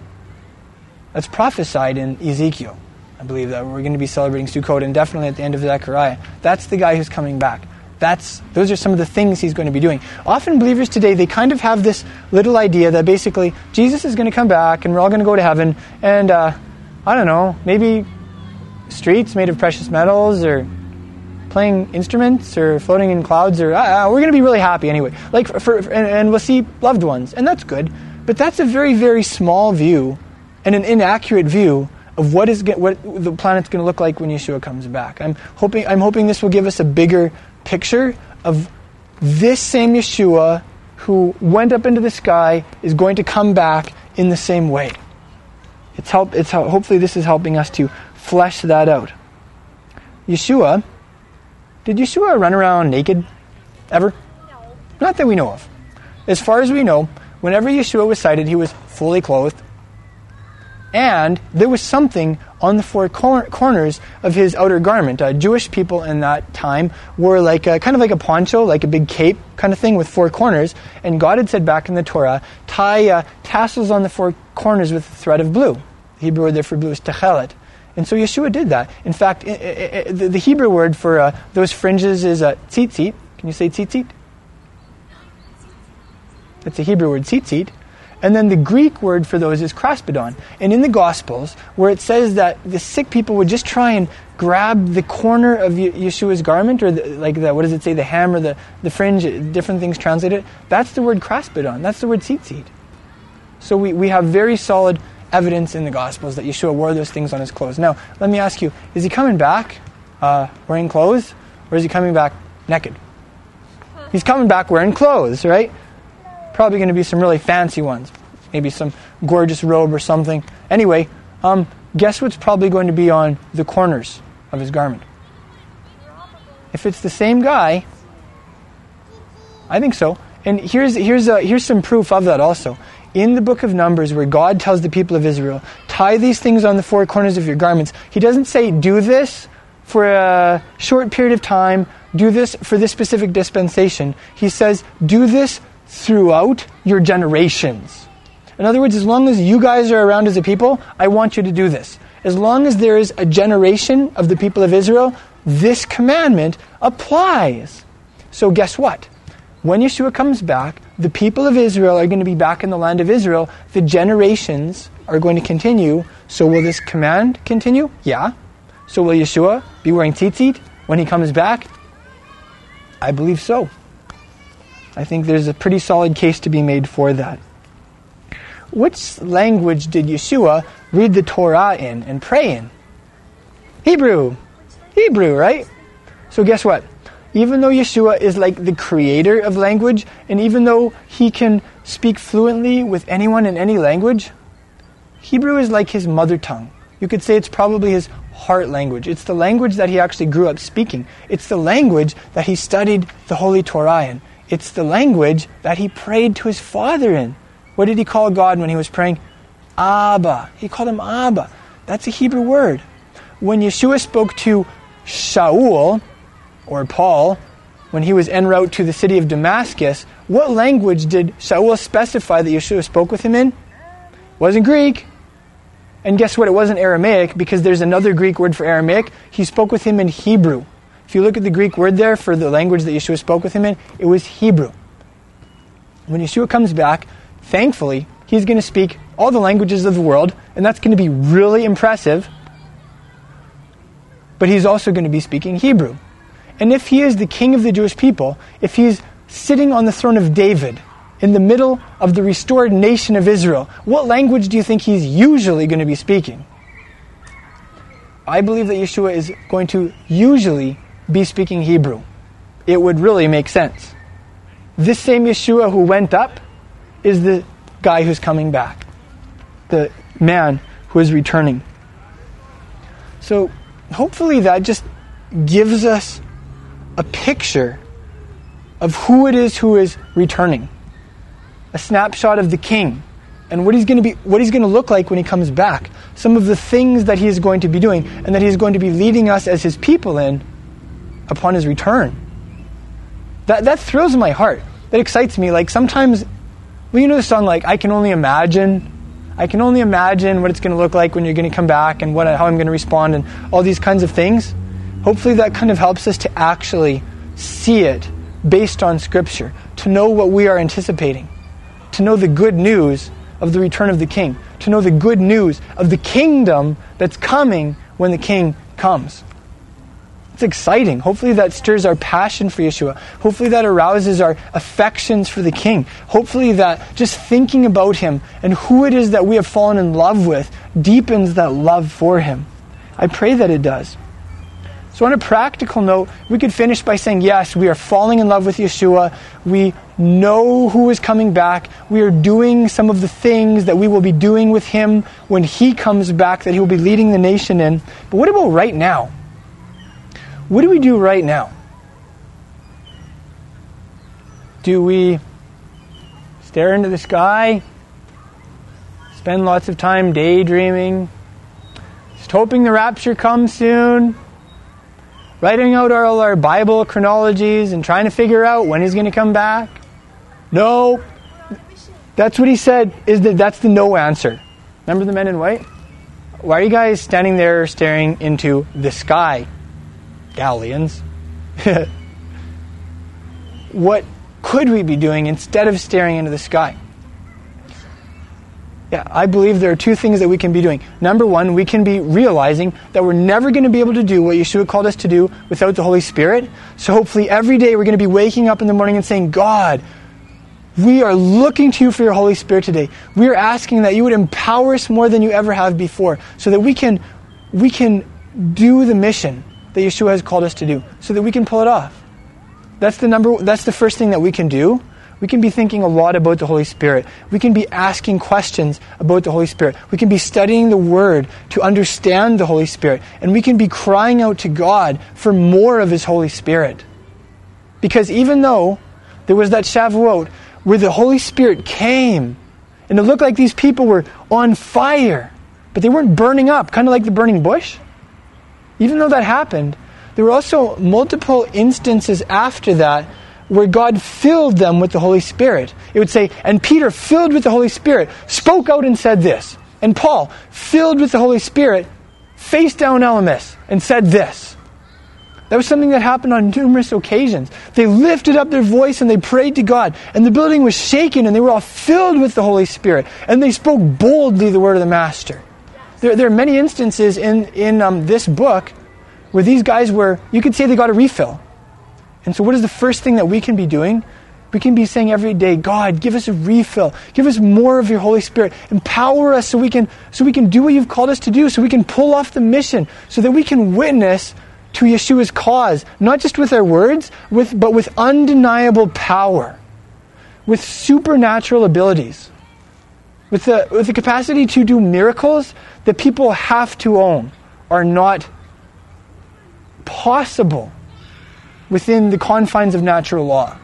That's prophesied in Ezekiel. I believe that we're going to be celebrating Sukkot and definitely at the end of Zechariah. That's the guy who's coming back. That's, those are some of the things he's going to be doing. Often believers today, they kind of have this little idea that basically Jesus is going to come back and we're all going to go to heaven and, uh, I don't know, maybe streets made of precious metals or playing instruments or floating in clouds or uh, we're going to be really happy anyway. Like for, for and, and we'll see loved ones and that's good. But that's a very, very small view and an inaccurate view of what is what the planet's going to look like when Yeshua comes back. I'm hoping I'm hoping this will give us a bigger picture of this same Yeshua who went up into the sky is going to come back in the same way. It's help it's how, hopefully this is helping us to flesh that out. Yeshua did Yeshua run around naked ever? No. Not that we know of. As far as we know, whenever Yeshua was sighted, he was fully clothed and there was something on the four cor- corners of his outer garment. Uh, Jewish people in that time wore like a, kind of like a poncho, like a big cape kind of thing with four corners. And God had said back in the Torah, tie uh, tassels on the four corners with a thread of blue. The Hebrew word there for blue is techelet. And so Yeshua did that. In fact, the, the, Hebrew word for uh, those fringes is uh, tzitzit. Can you say tzitzit? That's a Hebrew word, tzitzit. And then the Greek word for those is kraspedon. And in the Gospels, where it says that the sick people would just try and grab the corner of Yeshua's garment, or the, like the, what does it say, the hem or the, the fringe, different things translate it, that's the word kraspedon. That's the word tzitzit. So we, we have very solid evidence in the Gospels that Yeshua wore those things on his clothes. Now, let me ask you, is he coming back uh, wearing clothes, or is he coming back naked? He's coming back wearing clothes, right? Probably going to be some really fancy ones. Maybe some gorgeous robe or something. Anyway, um, guess what's probably going to be on the corners of his garment? If it's the same guy, I think so. And here's, here's, a, here's some proof of that also. In the book of Numbers, where God tells the people of Israel, tie these things on the four corners of your garments, he doesn't say, do this for a short period of time, do this for this specific dispensation. He says, do this throughout your generations. In other words, as long as you guys are around as a people, I want you to do this. As long as there is a generation of the people of Israel, this commandment applies. So, guess what? When Yeshua comes back, the people of Israel are going to be back in the land of Israel. The generations are going to continue. So, will this command continue? Yeah. So, will Yeshua be wearing tzitzit when he comes back? I believe so. I think there's a pretty solid case to be made for that. Which language did Yeshua read the Torah in and pray in? Hebrew. Hebrew, right? So guess what? Even though Yeshua is like the creator of language, and even though he can speak fluently with anyone in any language, Hebrew is like his mother tongue. You could say it's probably his heart language. It's the language that he actually grew up speaking. It's the language that he studied the Holy Torah in. It's the language that he prayed to his father in. What did he call God when he was praying? Abba. He called him Abba. That's a Hebrew word. When Yeshua spoke to Shaul, or Paul, when he was en route to the city of Damascus, what language did Shaul specify that Yeshua spoke with him in? It wasn't Greek. And guess what? It wasn't Aramaic because there's another Greek word for Aramaic. He spoke with him in Hebrew. If you look at the Greek word there for the language that Yeshua spoke with him in, it was Hebrew. When Yeshua comes back, thankfully, he's going to speak all the languages of the world, and that's going to be really impressive. But he's also going to be speaking Hebrew. And if he is the king of the Jewish people, if he's sitting on the throne of David, in the middle of the restored nation of Israel, what language do you think he's usually going to be speaking? I believe that Yeshua is going to usually be speaking Hebrew. It would really make sense. This same Yeshua who went up is the guy who's coming back, the man who is returning. So hopefully that just gives us a picture of who it is who is returning. A snapshot of the king and what he's going to be what he's going to look like when he comes back. Some of the things that he is going to be doing and that he's going to be leading us as his people in upon his return. That that thrills my heart. That excites me. Like sometimes well, you know the song like I can only imagine I can only imagine what it's going to look like when you're going to come back and what how I'm going to respond and all these kinds of things. Hopefully that kind of helps us to actually see it based on scripture, to know what we are anticipating, to know the good news of the return of the king, to know the good news of the kingdom that's coming when the king comes. It's exciting. Hopefully, that stirs our passion for Yeshua. Hopefully, that arouses our affections for the King. Hopefully, that just thinking about Him and who it is that we have fallen in love with deepens that love for Him. I pray that it does. So, on a practical note, we could finish by saying, yes, we are falling in love with Yeshua. We know who is coming back. We are doing some of the things that we will be doing with Him when He comes back, that He will be leading the nation in. But what about right now? What do we do right now? Do we stare into the sky? Spend lots of time daydreaming? Just hoping the rapture comes soon? Writing out all our Bible chronologies and trying to figure out when he's going to come back? No. That's what he said is that that's the no answer. Remember the men in white? Why are you guys standing there staring into the sky? Galileans. what could we be doing instead of staring into the sky? Yeah, I believe there are two things that we can be doing. Number one, we can be realizing that we're never going to be able to do what Yeshua called us to do without the Holy Spirit. So hopefully every day we're going to be waking up in the morning and saying, God, we are looking to you for your Holy Spirit today. We are asking that you would empower us more than you ever have before so that we can, we can do the mission that Yeshua has called us to do so that we can pull it off. That's the number that's the first thing that we can do. We can be thinking a lot about the Holy Spirit. We can be asking questions about the Holy Spirit. We can be studying the Word to understand the Holy Spirit. And we can be crying out to God for more of His Holy Spirit. Because even though there was that Shavuot where the Holy Spirit came, and it looked like these people were on fire, but they weren't burning up, kind of like the burning bush. Even though that happened, there were also multiple instances after that where God filled them with the Holy Spirit. It would say, and Peter, filled with the Holy Spirit, spoke out and said this. And Paul, filled with the Holy Spirit, faced down Elymas and said this. That was something that happened on numerous occasions. They lifted up their voice and they prayed to God, and the building was shaken, and they were all filled with the Holy Spirit, and they spoke boldly the word of the Master. There, there are many instances in, in um, this book where these guys were, you could say they got a refill. And so, what is the first thing that we can be doing? We can be saying every day, God, give us a refill. Give us more of your Holy Spirit. Empower us so we can, so we can do what you've called us to do, so we can pull off the mission, so that we can witness to Yeshua's cause, not just with our words, with, but with undeniable power, with supernatural abilities, with the, with the capacity to do miracles that people have to own, are not possible within the confines of natural law.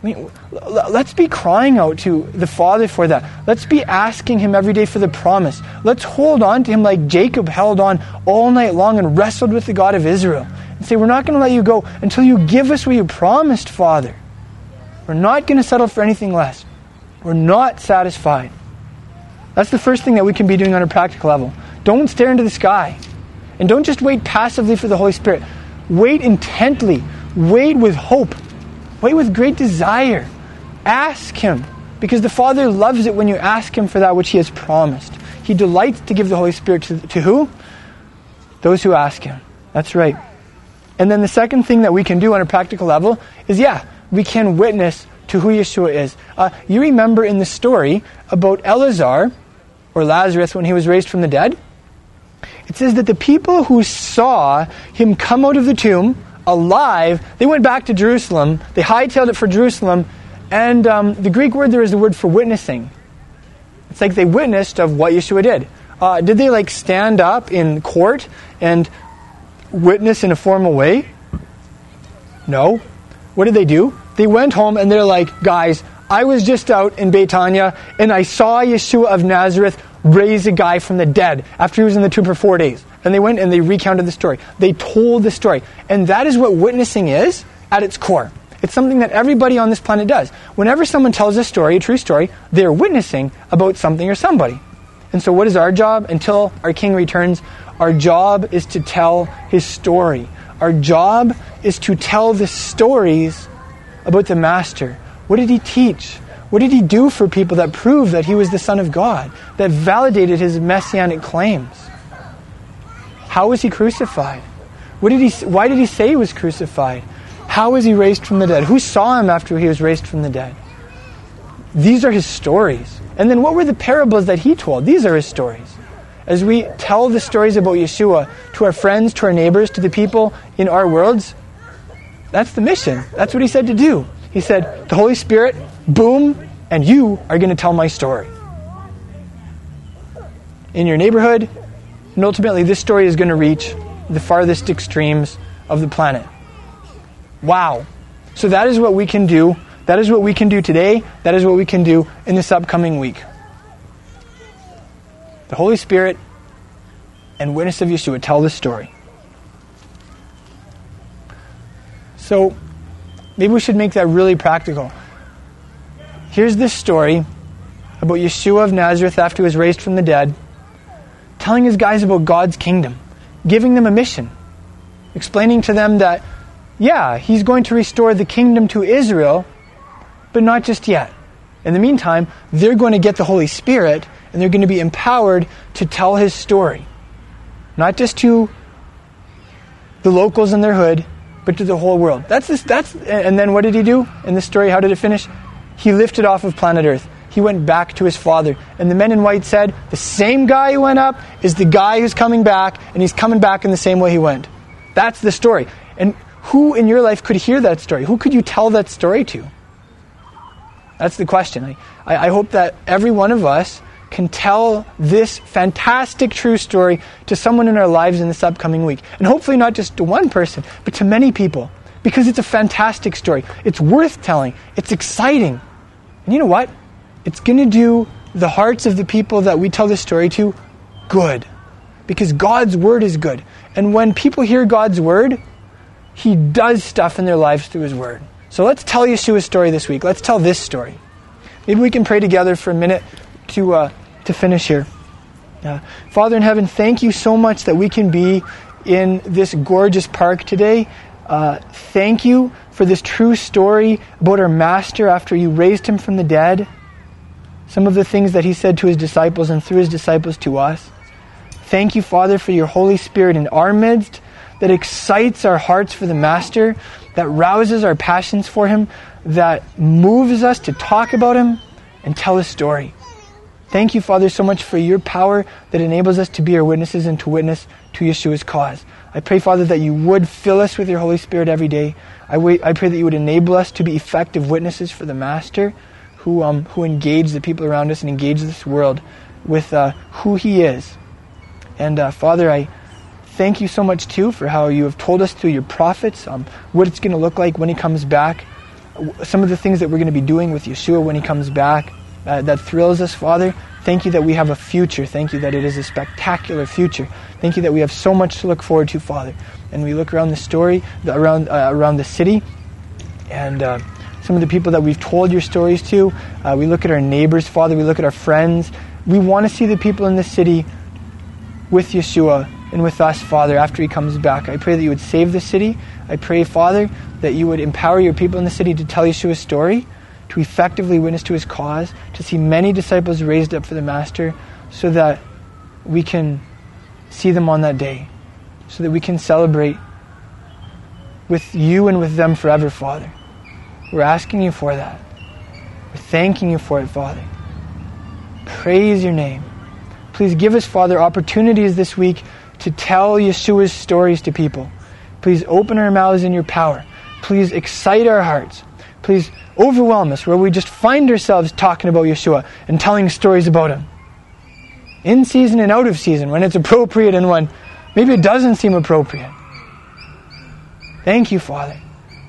I mean, let's be crying out to the Father for that. Let's be asking Him every day for the promise. Let's hold on to Him like Jacob held on all night long and wrestled with the God of Israel. And say, We're not going to let you go until you give us what you promised, Father. We're not going to settle for anything less. We're not satisfied. That's the first thing that we can be doing on a practical level. Don't stare into the sky. And don't just wait passively for the Holy Spirit. Wait intently. Wait with hope Wait with great desire. Ask Him, because the Father loves it when you ask Him for that which He has promised. He delights to give the Holy Spirit to, to who? Those who ask Him. That's right. And then the second thing that we can do on a practical level is yeah, we can witness to who Yeshua is. Uh, you remember in the story about Elazar, or Lazarus, when he was raised from the dead? It says that the people who saw him come out of the tomb, alive, they went back to Jerusalem. They hightailed it for Jerusalem. And um, the Greek word there is the word for witnessing. It's like they witnessed of what Yeshua did. Uh, did they like stand up in court and witness in a formal way? No. What did they do? They went home and they're like, guys, I was just out in Betania and I saw Yeshua of Nazareth raise a guy from the dead after he was in the tomb for four days. And they went and they recounted the story. They told the story. And that is what witnessing is at its core. It's something that everybody on this planet does. Whenever someone tells a story, a true story, they're witnessing about something or somebody. And so, what is our job until our King returns? Our job is to tell his story. Our job is to tell the stories about the Master. What did he teach? What did he do for people that proved that he was the Son of God, that validated his messianic claims? How was he crucified? What did he, why did he say he was crucified? How was he raised from the dead? Who saw him after he was raised from the dead? These are his stories. And then what were the parables that he told? These are his stories. As we tell the stories about Yeshua to our friends, to our neighbors, to the people in our worlds, that's the mission. That's what he said to do. He said, The Holy Spirit, boom, and you are going to tell my story. In your neighborhood, and ultimately, this story is going to reach the farthest extremes of the planet. Wow. So that is what we can do. That is what we can do today. That is what we can do in this upcoming week. The Holy Spirit and witness of Yeshua tell this story. So maybe we should make that really practical. Here's this story about Yeshua of Nazareth after he was raised from the dead telling his guys about God's kingdom, giving them a mission, explaining to them that, yeah, he's going to restore the kingdom to Israel, but not just yet. In the meantime, they're going to get the Holy Spirit and they're going to be empowered to tell his story. Not just to the locals in their hood, but to the whole world. That's this, that's and then what did he do in the story? How did it finish? He lifted off of planet Earth he went back to his father. And the men in white said, The same guy who went up is the guy who's coming back, and he's coming back in the same way he went. That's the story. And who in your life could hear that story? Who could you tell that story to? That's the question. I, I hope that every one of us can tell this fantastic true story to someone in our lives in this upcoming week. And hopefully not just to one person, but to many people. Because it's a fantastic story. It's worth telling. It's exciting. And you know what? it's going to do the hearts of the people that we tell this story to good. Because God's word is good. And when people hear God's word, He does stuff in their lives through His word. So let's tell Yeshua's story this week. Let's tell this story. Maybe we can pray together for a minute to, uh, to finish here. Uh, Father in heaven, thank you so much that we can be in this gorgeous park today. Uh, thank you for this true story about our Master after you raised him from the dead some of the things that he said to his disciples and through his disciples to us. Thank you, Father, for your Holy Spirit in our midst that excites our hearts for the Master, that rouses our passions for him, that moves us to talk about him and tell his story. Thank you, Father, so much for your power that enables us to be our witnesses and to witness to Yeshua's cause. I pray, Father, that you would fill us with your Holy Spirit every day. I, wait, I pray that you would enable us to be effective witnesses for the Master who, um, who engage the people around us and engage this world with uh, who he is. And uh, Father, I thank you so much too for how you have told us through your prophets um, what it's going to look like when he comes back, some of the things that we're going to be doing with Yeshua when he comes back uh, that thrills us, Father. Thank you that we have a future. Thank you that it is a spectacular future. Thank you that we have so much to look forward to, Father. And we look around the story, around uh, around the city, and uh, some of the people that we've told your stories to. Uh, we look at our neighbors, Father. We look at our friends. We want to see the people in the city with Yeshua and with us, Father, after He comes back. I pray that you would save the city. I pray, Father, that you would empower your people in the city to tell Yeshua's story to effectively witness to his cause, to see many disciples raised up for the Master, so that we can see them on that day, so that we can celebrate with you and with them forever, Father. We're asking you for that. We're thanking you for it, Father. Praise your name. Please give us, Father, opportunities this week to tell Yeshua's stories to people. Please open our mouths in your power. Please excite our hearts. Please overwhelm us where we just find ourselves talking about Yeshua and telling stories about him. In season and out of season, when it's appropriate and when maybe it doesn't seem appropriate. Thank you, Father.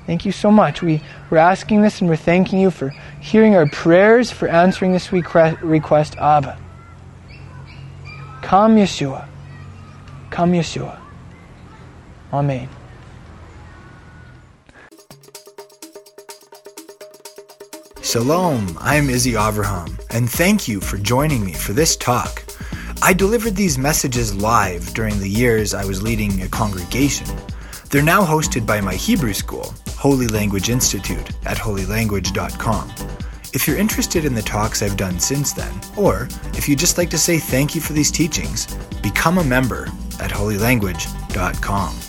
Thank you so much. We, we're asking this and we're thanking you for hearing our prayers, for answering this request, Abba. Come, Yeshua. Come, Yeshua. Amen. Shalom, I'm Izzy Avraham, and thank you for joining me for this talk. I delivered these messages live during the years I was leading a congregation. They're now hosted by my Hebrew school, Holy Language Institute, at holylanguage.com. If you're interested in the talks I've done since then, or if you'd just like to say thank you for these teachings, become a member at holylanguage.com.